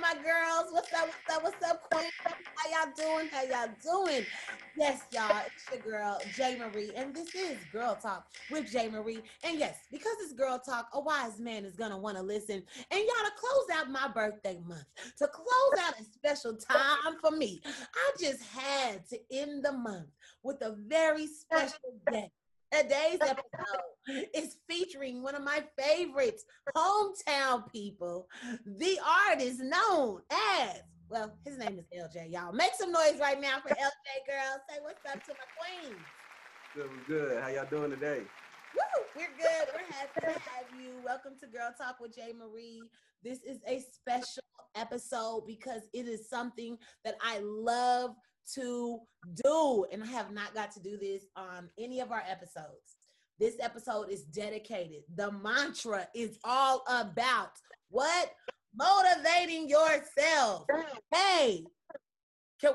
my girls? What's up? What's up? What's up, Queen? How y'all doing? How y'all doing? Yes, y'all. It's your girl, J Marie, and this is Girl Talk with J Marie. And yes, because it's Girl Talk, a wise man is gonna want to listen. And y'all to close out my birthday month, to close out a special time for me, I just had to end the month with a very special day. Today's episode is featuring one of my favorites, hometown people, the artist known as, well, his name is LJ, y'all. Make some noise right now for LJ, girl. Say what's up to my queen. Good, good. How y'all doing today? Woo, we're good. We're happy to have you. Welcome to Girl Talk with J Marie. This is a special episode because it is something that I love to do. And I have not got to do this on any of our episodes. This episode is dedicated. The mantra is all about what? Motivating yourself. Hey, can,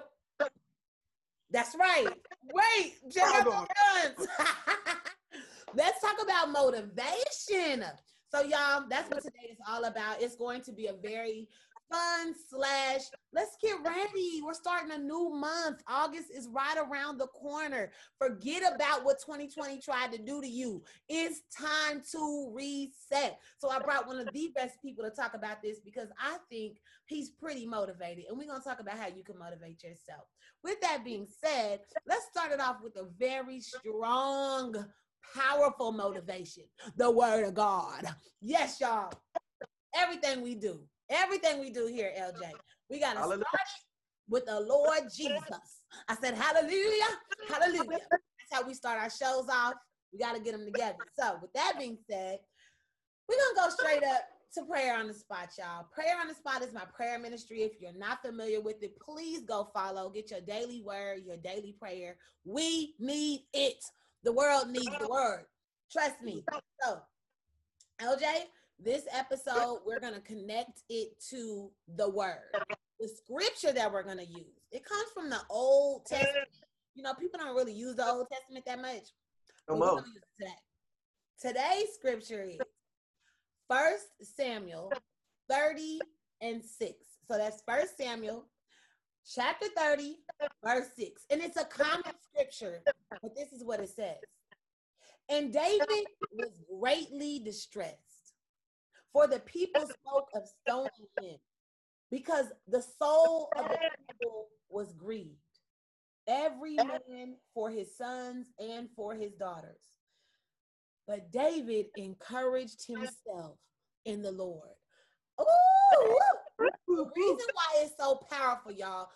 that's right. Wait, Jennifer Guns. Let's talk about motivation. So, y'all, that's what today is all about. It's going to be a very fun slash let's get ready. We're starting a new month. August is right around the corner. Forget about what 2020 tried to do to you. It's time to reset. So I brought one of the best people to talk about this because I think he's pretty motivated. And we're going to talk about how you can motivate yourself. With that being said, let's start it off with a very strong, powerful motivation the word of God. Yes, y'all. Everything we do Everything we do here, LJ, we got to start it with the Lord Jesus. I said, Hallelujah, Hallelujah. That's how we start our shows off. We got to get them together. So, with that being said, we're going to go straight up to prayer on the spot, y'all. Prayer on the spot is my prayer ministry. If you're not familiar with it, please go follow, get your daily word, your daily prayer. We need it. The world needs the word. Trust me. So, LJ, this episode, we're going to connect it to the word, the scripture that we're going to use. It comes from the Old Testament. You know, people don't really use the Old Testament that much. Come on. Today. Today's scripture is First Samuel 30 and 6. So that's First Samuel chapter 30, verse 6. And it's a common scripture, but this is what it says. And David was greatly distressed for the people spoke of stoning him because the soul of the people was grieved, every man for his sons and for his daughters. But David encouraged himself in the Lord. Ooh, the reason why it's so powerful, y'all.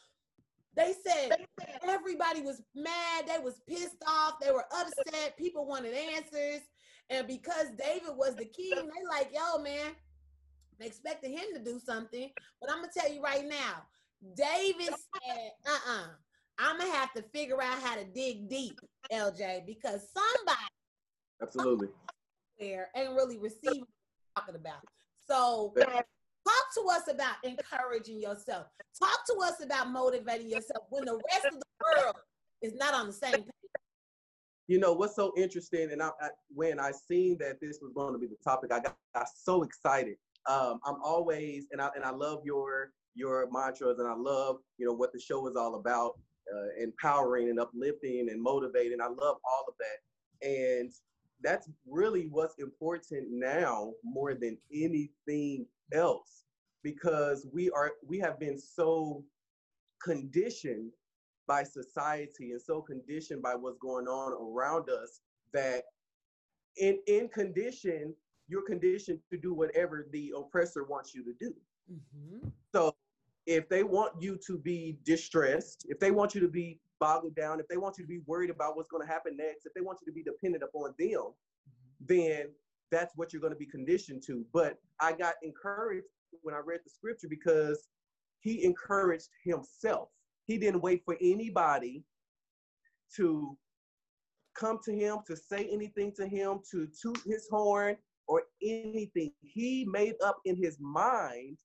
They said everybody was mad, they was pissed off, they were upset, people wanted answers. And because David was the king, they like, yo, man, they expected him to do something. But I'm gonna tell you right now, David said, uh-uh, I'm gonna have to figure out how to dig deep, LJ, because somebody absolutely there ain't really receiving what we're talking about. So talk to us about encouraging yourself. Talk to us about motivating yourself when the rest of the world is not on the same page you know what's so interesting and I, I, when i seen that this was going to be the topic i got, got so excited. Um, i'm always and i and i love your your mantras and i love you know what the show is all about uh, empowering and uplifting and motivating. I love all of that. And that's really what's important now more than anything else because we are we have been so conditioned by society and so conditioned by what's going on around us that in in condition you're conditioned to do whatever the oppressor wants you to do mm-hmm. so if they want you to be distressed if they want you to be boggled down if they want you to be worried about what's going to happen next if they want you to be dependent upon them mm-hmm. then that's what you're going to be conditioned to but i got encouraged when i read the scripture because he encouraged himself he didn't wait for anybody to come to him, to say anything to him, to toot his horn or anything. He made up in his mind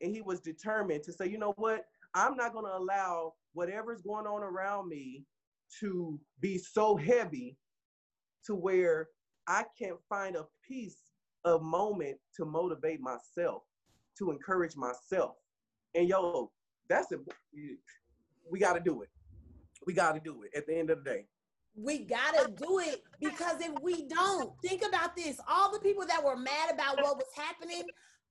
and he was determined to say, you know what? I'm not going to allow whatever's going on around me to be so heavy to where I can't find a piece of moment to motivate myself to encourage myself. And yo, that's it. We got to do it. We got to do it at the end of the day. We got to do it because if we don't, think about this all the people that were mad about what was happening,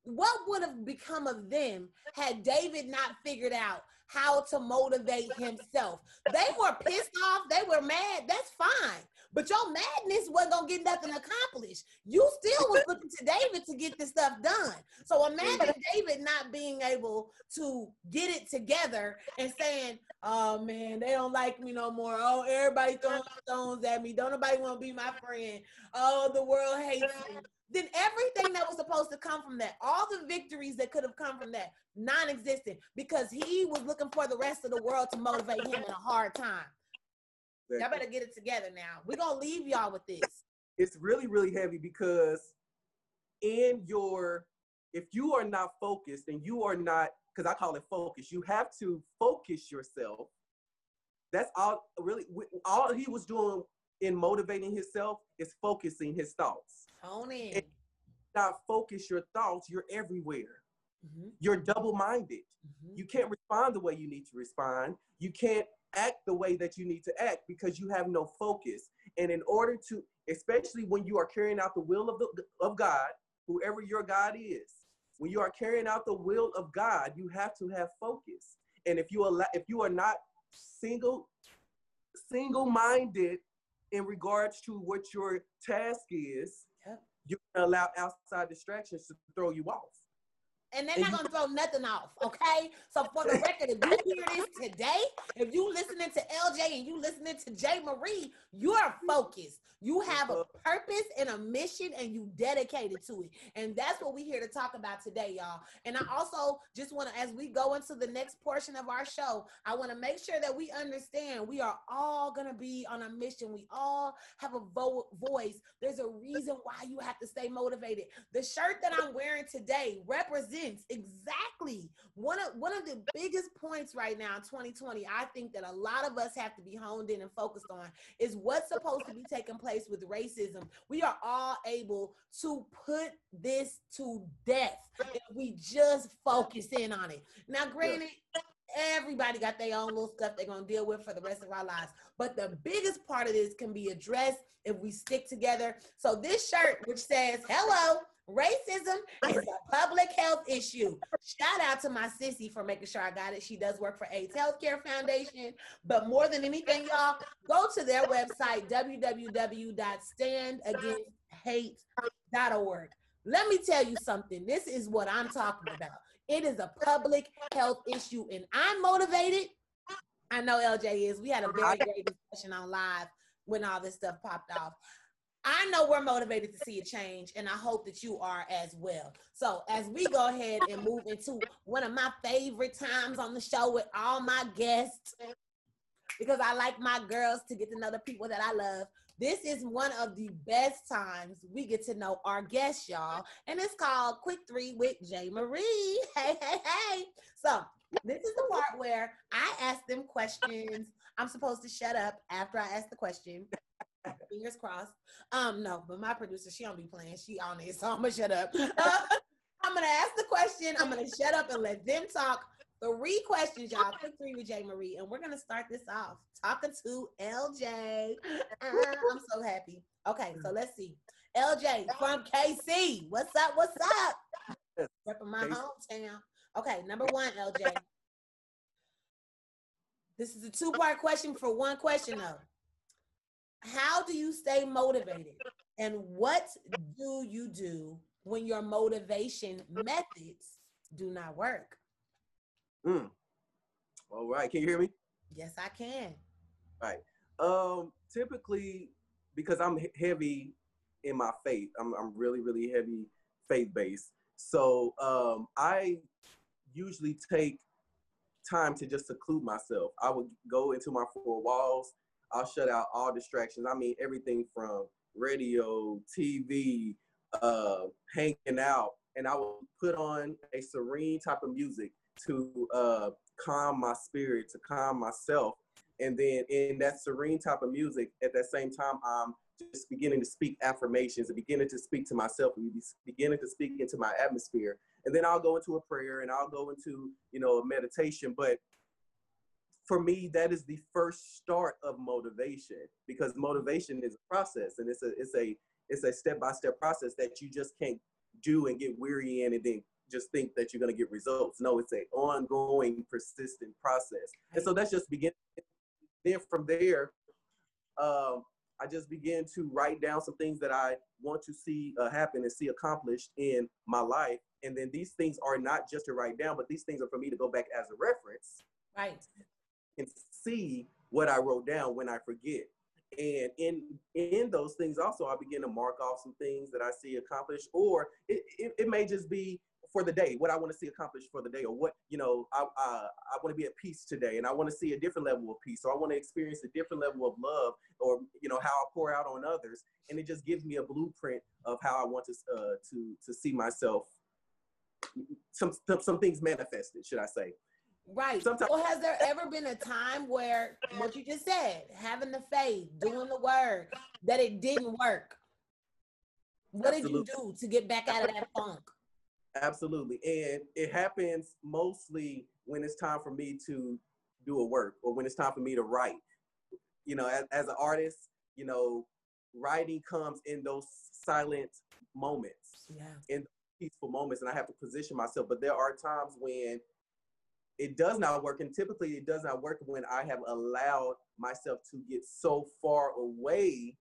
what would have become of them had David not figured out how to motivate himself? They were pissed off, they were mad, that's fine. But your madness wasn't gonna get nothing accomplished. You still was looking to David to get this stuff done. So imagine David not being able to get it together and saying, "Oh man, they don't like me no more. Oh, everybody throwing stones at me. Don't nobody want to be my friend. Oh, the world hates me." Then everything that was supposed to come from that, all the victories that could have come from that, non-existent because he was looking for the rest of the world to motivate him in a hard time. Y'all better get it together now. We're gonna leave y'all with this. It's really, really heavy because in your if you are not focused and you are not because I call it focus, you have to focus yourself. That's all really all he was doing in motivating himself is focusing his thoughts. Tony. Not focus your thoughts, you're everywhere. Mm-hmm. You're double minded. Mm-hmm. You can't respond the way you need to respond. You can't act the way that you need to act because you have no focus. And in order to, especially when you are carrying out the will of, the, of God, whoever your God is, when you are carrying out the will of God, you have to have focus. And if you allow, if you are not single, single-minded in regards to what your task is, gonna allow outside distractions to throw you off and they're not gonna throw nothing off. Okay. So for the record, if you hear this today, if you listening to LJ and you listening to J Marie, you are focused. You have a purpose and a mission, and you dedicated to it. And that's what we're here to talk about today, y'all. And I also just want to, as we go into the next portion of our show, I want to make sure that we understand we are all gonna be on a mission. We all have a vo- voice. There's a reason why you have to stay motivated. The shirt that I'm wearing today represents exactly. One of one of the biggest points right now in 2020 i think that a lot of us have to be honed in and focused on is what's supposed to be taking place with racism. We are all able to put this to death if we just focus in on it. Now granted everybody got their own little stuff they're going to deal with for the rest of our lives but the biggest part of this can be addressed if we stick together. So this shirt which says hello Racism is a public health issue. Shout out to my sissy for making sure I got it. She does work for AIDS Healthcare Foundation. But more than anything, y'all, go to their website, www.standagainsthate.org. Let me tell you something. This is what I'm talking about. It is a public health issue, and I'm motivated. I know LJ is. We had a very great discussion on live when all this stuff popped off. I know we're motivated to see a change, and I hope that you are as well. So, as we go ahead and move into one of my favorite times on the show with all my guests, because I like my girls to get to know the people that I love. This is one of the best times we get to know our guests, y'all. And it's called Quick Three with J. Marie. Hey, hey, hey. So, this is the part where I ask them questions. I'm supposed to shut up after I ask the question. Fingers crossed. Um, no, but my producer, she don't be playing. She on it, so I'm gonna shut up. Uh, I'm gonna ask the question. I'm gonna shut up and let them talk. Three questions, y'all. Quick three with J Marie, and we're gonna start this off talking to LJ. Uh, I'm so happy. Okay, so let's see. LJ from KC. What's up? What's up? Repping my hometown. Okay, number one, LJ. This is a two-part question for one question though how do you stay motivated? And what do you do when your motivation methods do not work? Mm. All right. Can you hear me? Yes, I can. All right. Um, typically, because I'm heavy in my faith, I'm, I'm really, really heavy faith based. So um, I usually take time to just seclude myself. I would go into my four walls I'll shut out all distractions. I mean, everything from radio, TV, uh, hanging out, and I will put on a serene type of music to uh, calm my spirit, to calm myself. And then in that serene type of music, at that same time, I'm just beginning to speak affirmations and beginning to speak to myself and beginning to speak into my atmosphere and then I'll go into a prayer and I'll go into you know a meditation. But for me, that is the first start of motivation because motivation is a process and it's a it's a it's a step by step process that you just can't do and get weary in and then just think that you're going to get results. No, it's an ongoing, persistent process. And so that's just beginning. Then from there, um, I just began to write down some things that I want to see uh, happen and see accomplished in my life. And then these things are not just to write down, but these things are for me to go back as a reference. Right. And see what I wrote down when I forget. And in in those things also, I begin to mark off some things that I see accomplished, or it, it, it may just be for the day, what I want to see accomplished for the day, or what you know, I uh, I want to be at peace today, and I want to see a different level of peace, so I want to experience a different level of love, or you know, how I pour out on others, and it just gives me a blueprint of how I want to uh, to to see myself. Some some things manifested, should I say? Right. Sometimes- well, has there ever been a time where what you just said, having the faith, doing the word, that it didn't work? What Absolutely. did you do to get back out of that funk? Absolutely. And it happens mostly when it's time for me to do a work or when it's time for me to write. You know, as, as an artist, you know, writing comes in those silent moments. Yeah. In peaceful moments. And I have to position myself. But there are times when it does not work. And typically it does not work when I have allowed myself to get so far away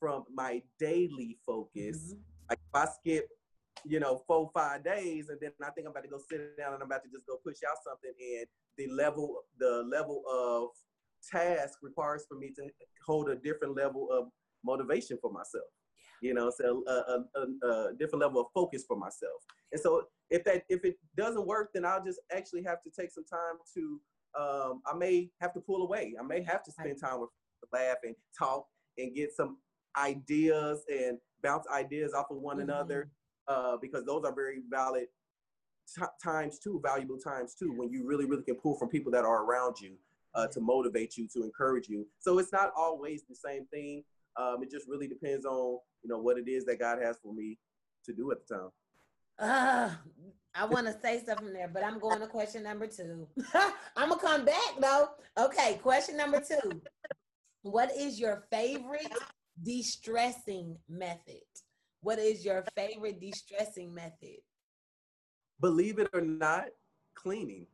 from my daily focus. Mm-hmm. Like if I skip, you know, four, five days, and then I think I'm about to go sit down and I'm about to just go push out something, and the level, the level of task requires for me to hold a different level of motivation for myself you know, so a, a, a, a, different level of focus for myself. And so if that if it doesn't work, then I'll just actually have to take some time to. Um, I may have to pull away. I may have to spend time with laugh and talk and get some ideas and bounce ideas off of one mm-hmm. another uh, because those are very valid t- times too, valuable times too, when you really really can pull from people that are around you uh, to motivate you, to encourage you. So it's not always the same thing. Um, it just really depends on you know what it is that God has for me to do at the time. Uh, I want to say something there, but I'm going to question number two. I'm gonna come back though. Okay, question number two. What is your favorite de-stressing method? What is your favorite de-stressing method? Believe it or not, cleaning.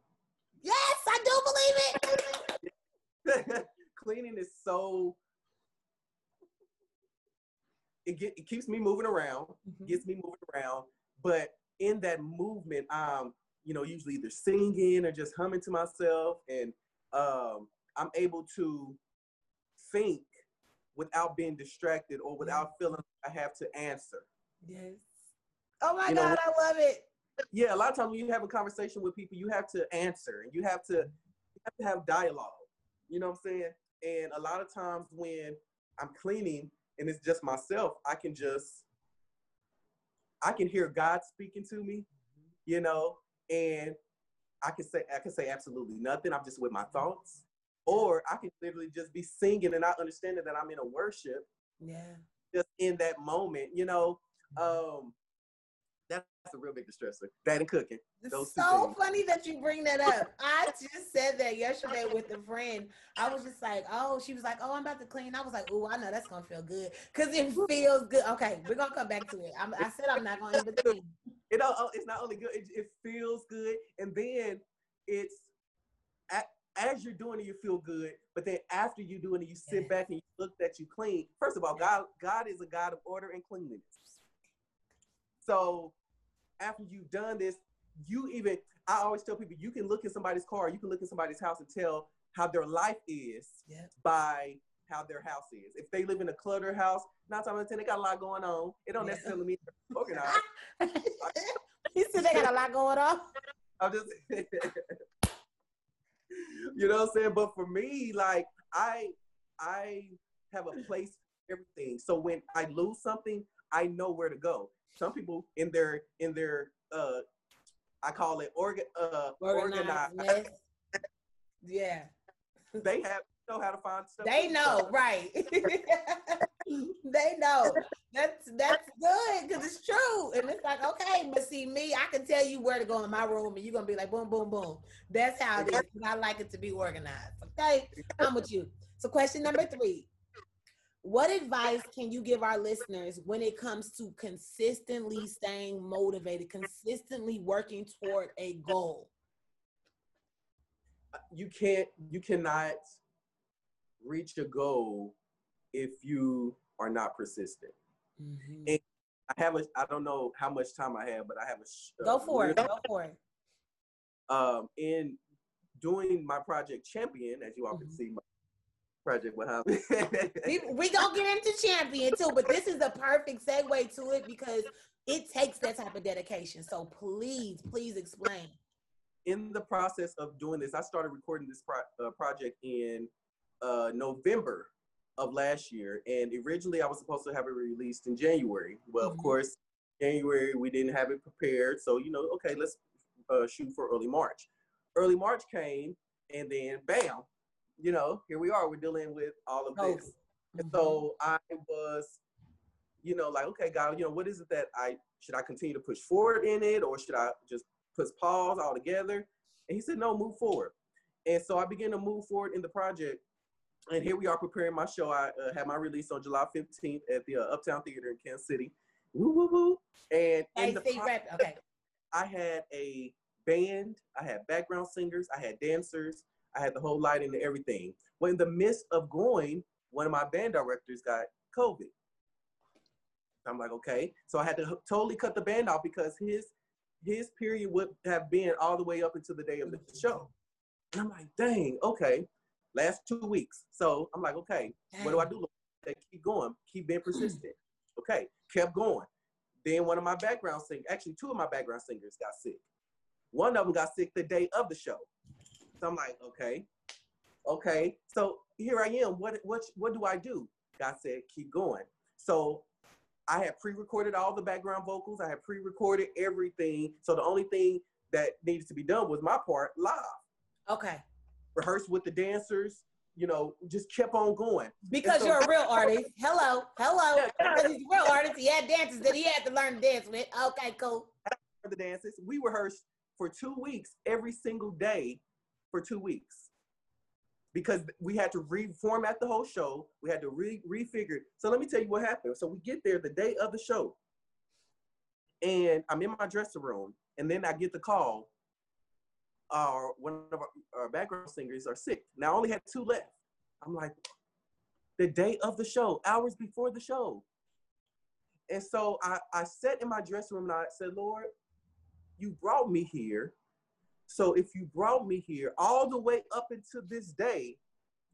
Yes, I do believe it. cleaning is so it get it keeps me moving around, mm-hmm. gets me moving around. But in that movement, I'm you know usually either singing or just humming to myself, and um, I'm able to think without being distracted or without feeling I have to answer. Yes. Oh my you God, know, I love it. Yeah, a lot of times when you have a conversation with people, you have to answer and you have to you have to have dialogue. You know what I'm saying? And a lot of times when I'm cleaning, and it's just myself, I can just I can hear God speaking to me, you know, and I can say I can say absolutely nothing. I'm just with my thoughts. Or I can literally just be singing and not understanding that I'm in a worship. Yeah. Just in that moment, you know. Um, that's a real big distressor. That and cooking. It's so funny that you bring that up. I just said that yesterday with a friend. I was just like, oh, she was like, oh, I'm about to clean. I was like, oh, I know that's gonna feel good because it feels good. Okay, we're gonna come back to it. I'm, i said I'm not gonna end the It oh, it's not only good, it, it feels good, and then it's at, as you're doing it, you feel good. But then after you doing it, you sit yeah. back and you look that you clean. First of all, God, God is a God of order and cleanliness. So after you've done this, you even I always tell people you can look in somebody's car, you can look in somebody's house and tell how their life is yeah. by how their house is. If they live in a cluttered house, not times out ten they got a lot going on. It don't yeah. necessarily mean they're organized. he said they got a lot going on. I'm just you know what I'm saying? But for me, like I I have a place for everything. So when I lose something, I know where to go some people in their in their uh I call it organ uh organized. yeah. They have know how to find stuff. They know, right. they know. That's that's good because it's true, and it's like okay, but see me, I can tell you where to go in my room, and you're gonna be like boom, boom, boom. That's how it is. I like it to be organized. Okay, I'm with you. So, question number three: What advice can you give our listeners when it comes to consistently staying motivated, consistently working toward a goal? You can't. You cannot reach a goal if you are not persistent. Mm-hmm. And I have a, I don't know how much time I have, but I have a. Go for it. Go for it. Um, in doing my project champion, as you all mm-hmm. can see, my project behind me. we we gonna get into champion too, but this is a perfect segue to it because it takes that type of dedication. So please, please explain. In the process of doing this, I started recording this pro- uh, project in uh, November of last year, and originally I was supposed to have it released in January. Well, mm-hmm. of course, January we didn't have it prepared, so you know, okay, let's uh, shoot for early March. Early March came, and then bam, you know, here we are. We're dealing with all of this, mm-hmm. and so I was, you know, like, okay, God, you know, what is it that I should I continue to push forward in it, or should I just put pause altogether? And he said, no, move forward. And so I began to move forward in the project and here we are preparing my show. I uh, had my release on July 15th at the uh, Uptown Theater in Kansas City. Woo woo woo! And in the process, okay. I had a band. I had background singers. I had dancers. I had the whole lighting and everything. Well, in the midst of going, one of my band directors got COVID. I'm like, okay. So I had to totally cut the band off because his his period would have been all the way up until the day of the show. And I'm like, dang, okay last two weeks. So I'm like, okay, what do I do? They keep going, keep being persistent. Okay, kept going. Then one of my background singers, actually two of my background singers got sick. One of them got sick the day of the show. So I'm like, okay, okay. So here I am. What what what do I do? God said, keep going. So I had pre-recorded all the background vocals. I had pre-recorded everything. So the only thing that needed to be done was my part live. Okay rehearsed with the dancers, you know, just kept on going. Because so, you're a real artist. Hello, hello. Because he's a real artist. He had dances that he had to learn to dance with. Okay, cool. The dances. We rehearsed for two weeks every single day for two weeks because we had to reformat the whole show. We had to re refigure. So let me tell you what happened. So we get there the day of the show, and I'm in my dressing room, and then I get the call our one of our, our background singers are sick. Now I only had two left. I'm like, the day of the show, hours before the show. And so I, I sat in my dressing room and I said, Lord, you brought me here. So if you brought me here all the way up until this day,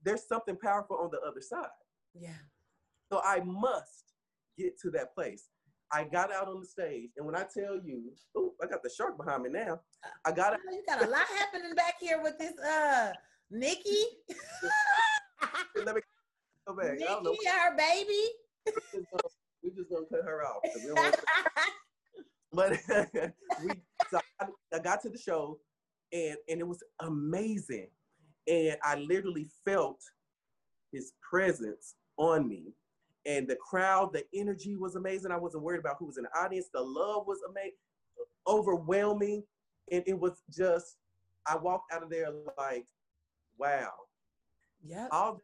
there's something powerful on the other side. Yeah. So I must get to that place. I got out on the stage, and when I tell you, oh, I got the shark behind me now. I got it. You got a lot happening back here with this, uh, Nikki. Let me go back. Nikki, her baby. we just gonna cut her off. but we, so I, I got to the show, and and it was amazing, and I literally felt his presence on me and the crowd, the energy was amazing. I wasn't worried about who was in the audience. The love was amazing, overwhelming, and it was just. I walked out of there like, wow. Yeah. All.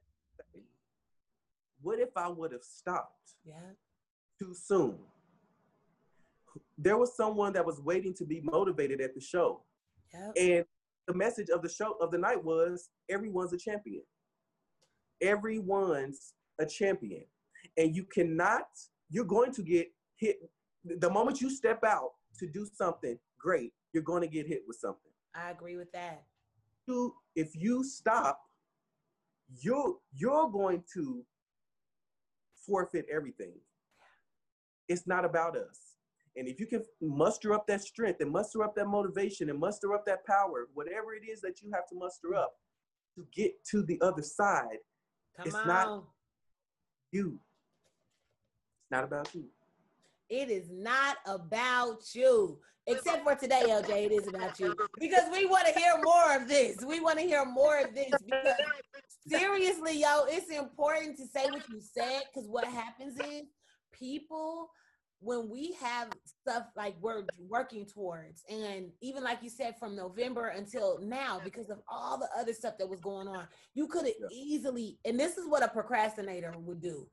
What if I would have stopped? Yeah. Too soon. There was someone that was waiting to be motivated at the show. Yep. And the message of the show of the night was everyone's a champion. Everyone's a champion and you cannot, you're going to get hit. The moment you step out to do something great, you're going to get hit with something. I agree with that. You, if you stop, you're you're going to forfeit everything. It's not about us. And if you can muster up that strength and muster up that motivation and muster up that power, whatever it is that you have to muster up to get to the other side, Come it's on. not you. It's not about you. It is not about you. Except for today, LJ, it is about you. Because we want to hear more of this. We want to hear more of this because seriously, yo, it's important to say what you said because what happens is people when we have stuff like we're working towards and even like you said from november until now because of all the other stuff that was going on you could have yeah. easily and this is what a procrastinator would do.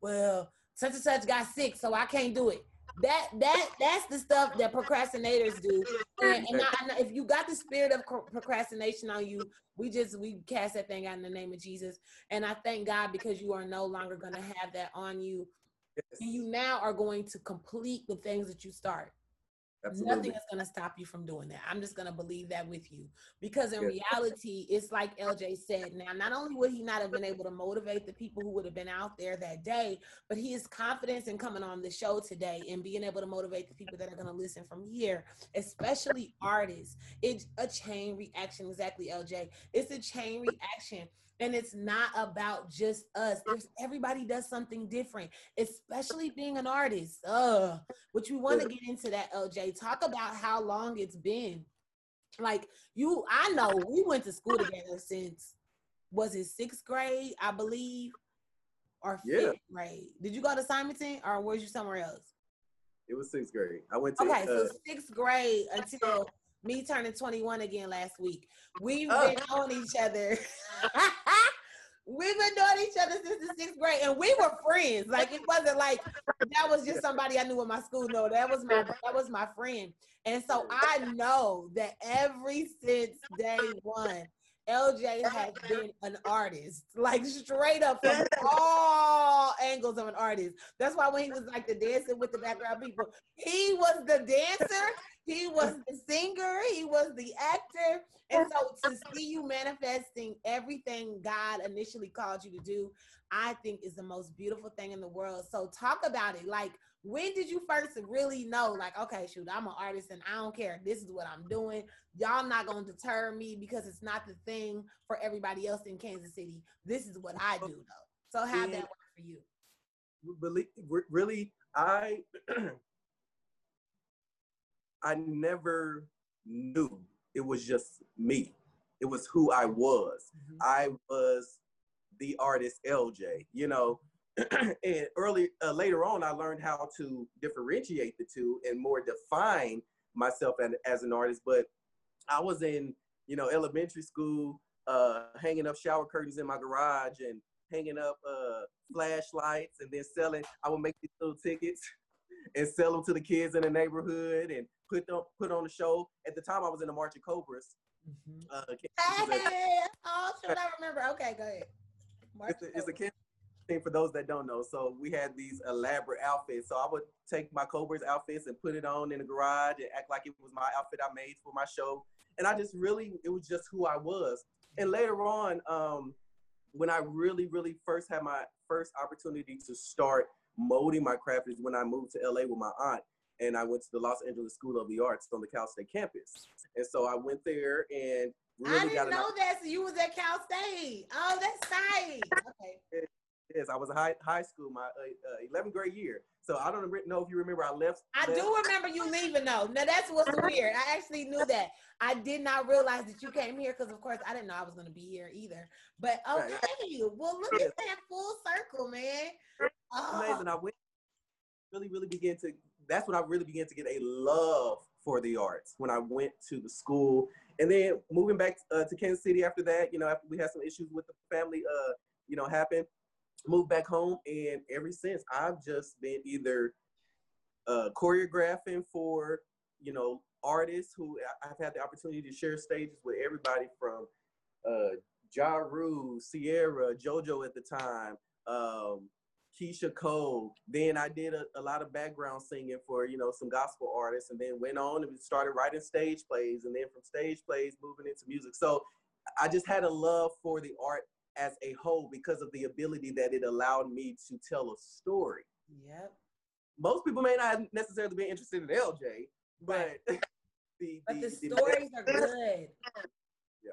Well such and such got sick so i can't do it. That that that's the stuff that procrastinators do. And, and I, if you got the spirit of procrastination on you we just we cast that thing out in the name of jesus. And i thank god because you are no longer going to have that on you Yes. And you now are going to complete the things that you start. Absolutely. Nothing is going to stop you from doing that. I'm just going to believe that with you. Because in yes. reality, it's like LJ said. Now, not only would he not have been able to motivate the people who would have been out there that day, but his confidence in coming on the show today and being able to motivate the people that are going to listen from here, especially artists. It's a chain reaction. Exactly, LJ. It's a chain reaction and it's not about just us there's everybody does something different especially being an artist uh which we want to get into that lj talk about how long it's been like you i know we went to school together since was it sixth grade i believe or fifth yeah. grade did you go to simonton or was you somewhere else it was sixth grade i went to okay uh, so sixth grade until me turning 21 again last week. We've oh. been on each other. We've been knowing each other since the sixth grade, and we were friends. Like it wasn't like that was just somebody I knew in my school. No, that was my that was my friend. And so I know that every since day one, LJ has been an artist, like straight up from all angles of an artist. That's why when he was like the dancing with the background people, he was the dancer, he was the singer, he was the actor. And so to see you manifesting everything God initially called you to do, I think is the most beautiful thing in the world. So talk about it. Like, when did you first really know, like, okay, shoot, I'm an artist and I don't care. This is what I'm doing. Y'all not gonna deter me because it's not the thing for everybody else in Kansas City. This is what I do though. So how that work for you? Really, really, I I never knew it was just me. It was who I was. Mm-hmm. I was the artist LJ, you know. and early uh, later on, I learned how to differentiate the two and more define myself as, as an artist. But I was in, you know, elementary school, uh, hanging up shower curtains in my garage and hanging up uh, flashlights and then selling. I would make these little tickets and sell them to the kids in the neighborhood and put them put on the show. At the time, I was in the Marching Cobras. Mm-hmm. Uh, hey, oh, should I remember? Okay, go ahead. It's a, it's a kid thing for those that don't know. So we had these elaborate outfits. So I would take my Cobras outfits and put it on in the garage and act like it was my outfit I made for my show. And I just really, it was just who I was. And later on, um, when I really, really first had my first opportunity to start molding my craft is when I moved to LA with my aunt and I went to the Los Angeles School of the Arts on the Cal State campus. And so I went there and really I didn't know that. So you was at Cal State. Oh, that's nice. Okay. Yes, I was a high high school my uh, uh, 11th grade year. So I don't know if you remember. I left. I left. do remember you leaving though. Now that's what's weird. I actually knew that. I did not realize that you came here because, of course, I didn't know I was going to be here either. But okay, right. well, look at that full circle, man. Oh. Amazing. I went really, really began to. That's when I really began to get a love for the arts when I went to the school, and then moving back uh, to Kansas City after that. You know, after we had some issues with the family, uh, you know, happened moved back home, and ever since I've just been either uh, choreographing for you know artists who I've had the opportunity to share stages with everybody from uh, Ja Rule, Ciara, JoJo at the time, um, Keyshia Cole. Then I did a, a, lot of background singing for you know some gospel artists, and then went on and started writing stage plays, and then from stage plays moving into music. So I just had a love for the art as a whole because of the ability that it allowed me to tell a story. Yep. Most people may not necessarily be interested in LJ, but the, but the, the stories the, are good. Yeah.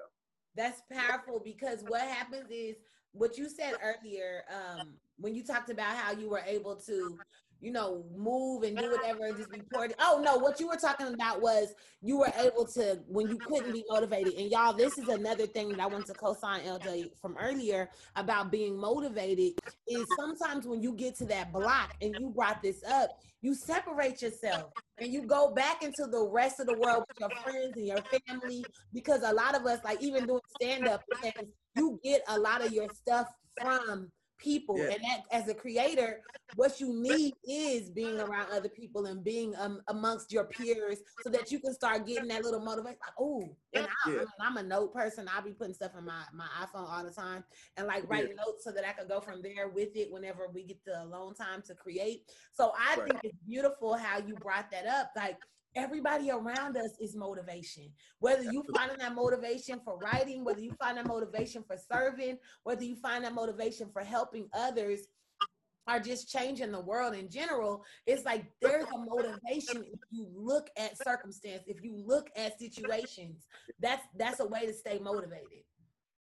That's powerful because what happens is what you said earlier um, when you talked about how you were able to you know, move and do whatever and just be poured. Oh no, what you were talking about was you were able to when you couldn't be motivated. And y'all, this is another thing that I want to co-sign LJ from earlier about being motivated is sometimes when you get to that block and you brought this up, you separate yourself and you go back into the rest of the world with your friends and your family because a lot of us like even doing stand up you get a lot of your stuff from people yeah. and that as a creator what you need is being around other people and being um, amongst your peers so that you can start getting that little motivation like oh and I, yeah. I am a note person i'll be putting stuff in my my iphone all the time and like write yeah. notes so that i can go from there with it whenever we get the alone time to create so i right. think it's beautiful how you brought that up like everybody around us is motivation. Whether you find that motivation for writing, whether you find that motivation for serving, whether you find that motivation for helping others, are just changing the world in general. It's like there's a motivation if you look at circumstance, if you look at situations. That's that's a way to stay motivated.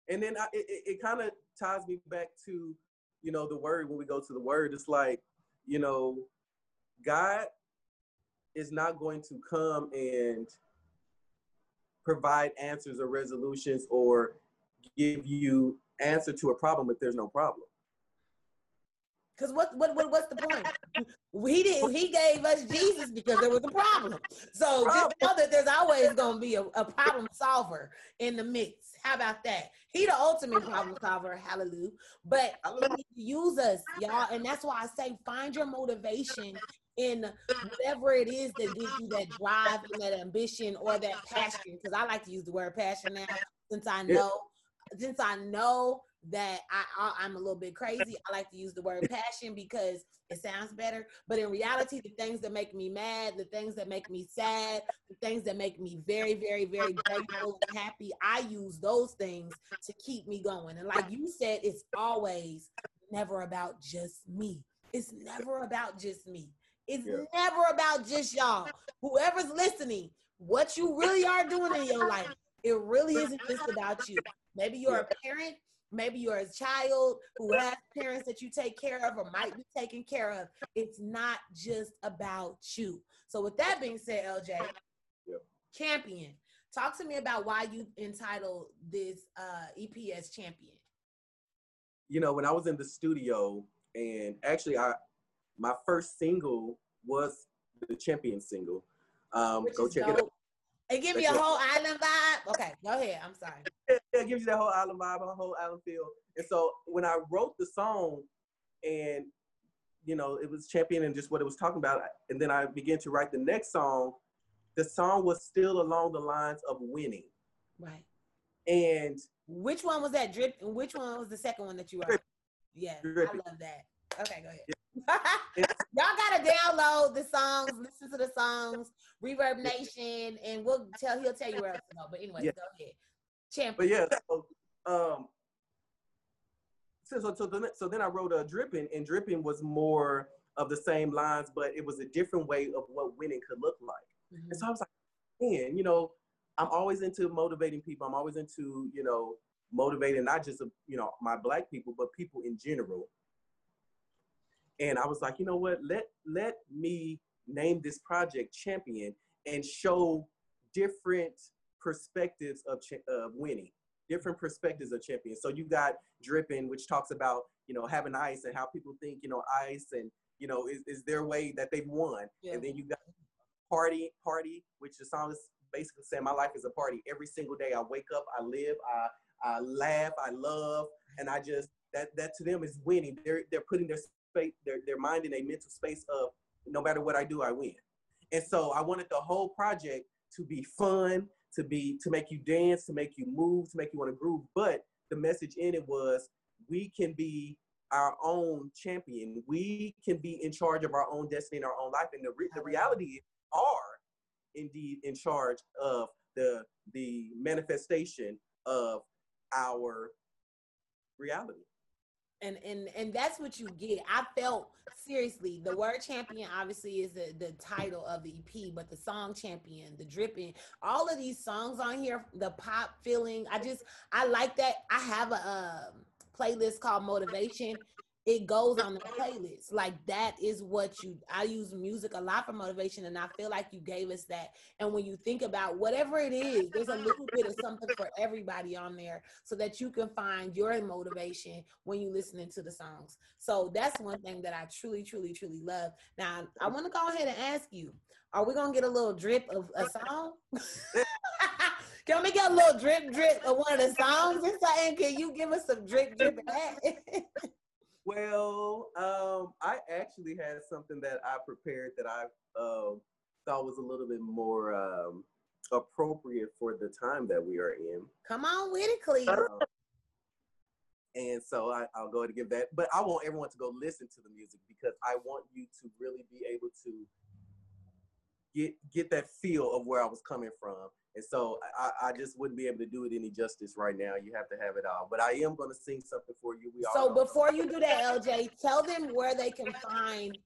And then I, it, it kind of ties me back to, you know, the word when we go to the word. It's like, you know, God is not going to come and provide answers or resolutions or give you answer to a problem if there's no problem. Because what, what what what's the point? He did he gave us Jesus because there was a problem. So just know that there's always gonna be a, a problem solver in the mix. How about that? He the ultimate problem solver, hallelujah. But he use us, y'all. And that's why I say find your motivation in whatever it is that gives you that drive and that ambition or that passion. Because I like to use the word passion now, since I know, since I know that I, I am a little bit crazy. I like to use the word passion because it sounds better. But in reality, the things that make me mad, the things that make me sad, the things that make me very, very, very grateful and happy, I use those things to keep me going. And like you said, it's always never about just me. It's never about just me. It's yeah. never about just y'all. Whoever's listening, what you really are doing in your life, it really isn't just about you. Maybe you're a parent, maybe you're a child who has parents that you take care of or might be taken care of. It's not just about you. So, with that being said, LJ, yeah. champion, talk to me about why you entitled this uh, EP as champion. You know, when I was in the studio, and actually, I my first single was the champion single. Um, go check dope. it out. It give me a whole island vibe. Okay, go ahead. I'm sorry. Yeah, it gives you that whole island vibe, a whole island feel. And so when I wrote the song, and you know, it was champion and just what it was talking about, and then I began to write the next song. The song was still along the lines of winning. Right. And which one was that? Drip. Which one was the second one that you wrote? Yeah. I love that. Okay, go ahead. Y'all gotta download the songs, listen to the songs, Reverb Nation, and we'll tell he'll tell you where else to go. But anyway, yeah. go ahead. Champion. But yeah, so, um so so so then, so then I wrote a dripping, and dripping was more of the same lines, but it was a different way of what winning could look like. Mm-hmm. And so I was like, man, you know, I'm always into motivating people. I'm always into, you know, motivating not just you know my black people, but people in general. And I was like, you know what? Let let me name this project Champion and show different perspectives of, of winning, different perspectives of champion. So you got Dripping, which talks about you know having ice and how people think you know ice and you know is, is their way that they've won. Yeah. And then you got Party Party, which the song is basically saying my life is a party. Every single day I wake up, I live, I I laugh, I love, and I just that that to them is winning. They're they're putting their space, their, their mind in a mental space of no matter what I do, I win. And so I wanted the whole project to be fun, to be to make you dance, to make you move, to make you want to groove. But the message in it was we can be our own champion. We can be in charge of our own destiny in our own life. And the, re- the uh-huh. reality is are indeed in charge of the the manifestation of our reality and and and that's what you get. I felt seriously the word champion obviously is the, the title of the EP, but the song champion, the dripping, all of these songs on here, the pop feeling. I just I like that. I have a um, playlist called Motivation. It goes on the playlist. Like that is what you I use music a lot for motivation and I feel like you gave us that. And when you think about whatever it is, there's a little bit of something for everybody on there so that you can find your motivation when you listening to the songs. So that's one thing that I truly, truly, truly love. Now I want to go ahead and ask you, are we gonna get a little drip of a song? Can we get a little drip drip of one of the songs or something? Can you give us some drip drip of that? Well, um, I actually had something that I prepared that I uh, thought was a little bit more um, appropriate for the time that we are in. Come on with it, Cleo. Um, and so I, will go ahead and give that. But I want everyone to go listen to the music because I want you to really be able to get get that feel of where I was coming from. And so I, I just wouldn't be able to do it any justice right now. You have to have it all. But I am going to sing something for you. We so before you do that, LJ, tell them where they can find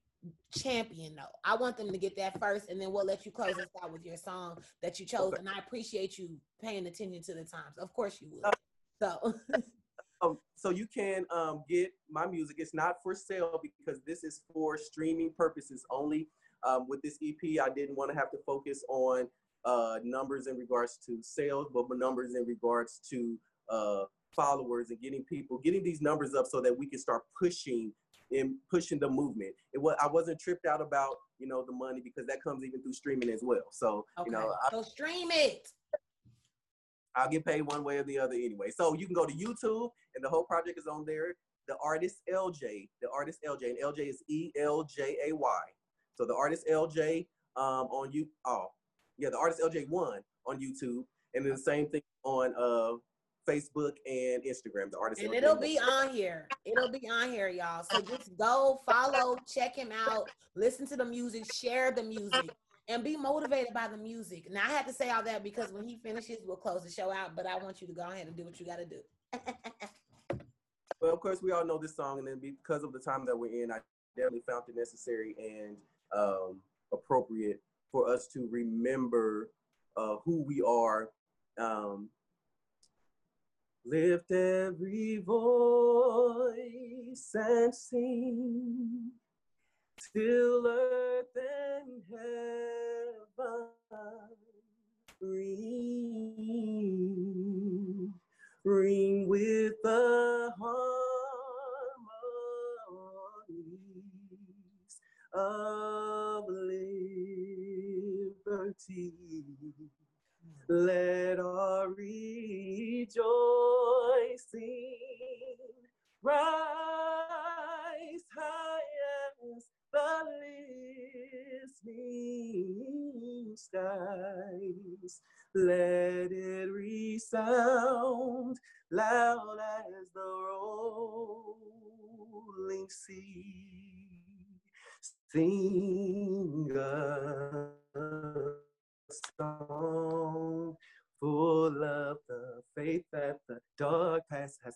champion though. I want them to get that first, and then we'll let you close us out with your song that you chose. Okay. And I appreciate you paying attention to the times. Of course you would. So. um, so you can um, get my music. It's not for sale because this is for streaming purposes only. Um, with this EP, I didn't want to have to focus on uh, numbers in regards to sales, but numbers in regards to uh, followers and getting people, getting these numbers up so that we can start pushing and pushing the movement. It was I wasn't tripped out about you know the money because that comes even through streaming as well. So okay. you know, I, so stream it. I'll get paid one way or the other anyway. So you can go to YouTube and the whole project is on there. The artist LJ, the artist LJ, and LJ is E L J A Y. So the artist LJ um, on you. Oh, yeah, the artist LJ1 on YouTube, and then the same thing on uh, Facebook and Instagram. The artist and it'll be on here. It'll be on here, y'all. So just go follow, check him out, listen to the music, share the music. And be motivated by the music. Now I had to say all that because when he finishes, we'll close the show out. But I want you to go ahead and do what you got to do. well, of course, we all know this song, and then because of the time that we're in, I definitely found it necessary and um, appropriate for us to remember uh, who we are. Um, lift every voice and sing till earth and heaven ring, ring with the harmonies of liberty. Let our rejoicing rise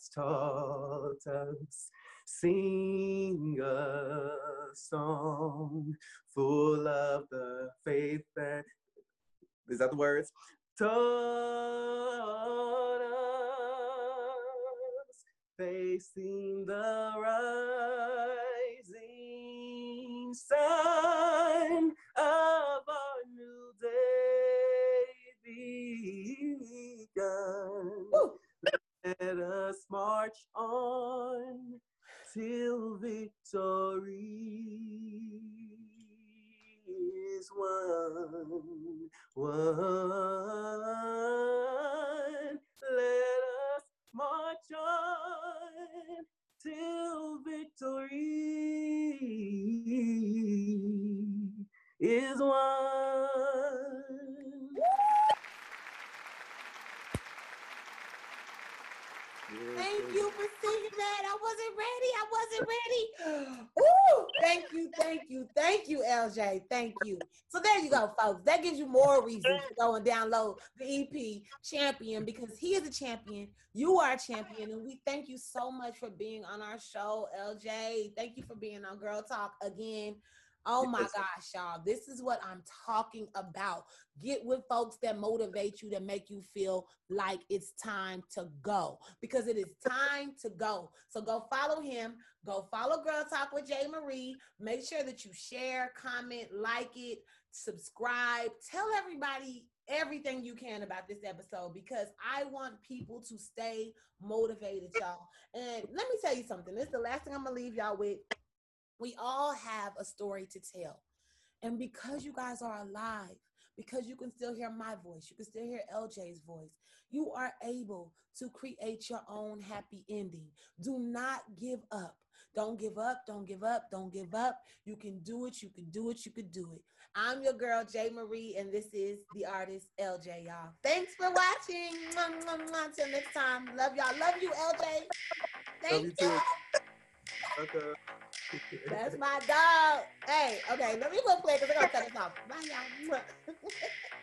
has taught us. Sing a song full of the faith that is that the words? Taught us facing the rising sun folks. That gives you more reason to go and download the EP Champion because he is a champion. You are a champion. And we thank you so much for being on our show, LJ. Thank you for being on Girl Talk again. Oh my gosh, y'all. This is what I'm talking about. Get with folks that motivate you, that make you feel like it's time to go because it is time to go. So go follow him. Go follow Girl Talk with Jay Marie. Make sure that you share, comment, like it, subscribe. Tell everybody everything you can about this episode because I want people to stay motivated, y'all. And let me tell you something. This is the last thing I'm going to leave y'all with. We all have a story to tell. And because you guys are alive, because you can still hear my voice, you can still hear LJ's voice, you are able to create your own happy ending. Do not give up. Don't give up. Don't give up. Don't give up. You can do it. You can do it. You can do it. I'm your girl, Jay Marie, and this is the artist, LJ, y'all. Thanks for watching. Until next time. Love y'all. Love you, LJ. Thank Love you. you. Okay. That's my dog. Hey, okay, let me go play because I'm gonna cut this off. Bye, y'all.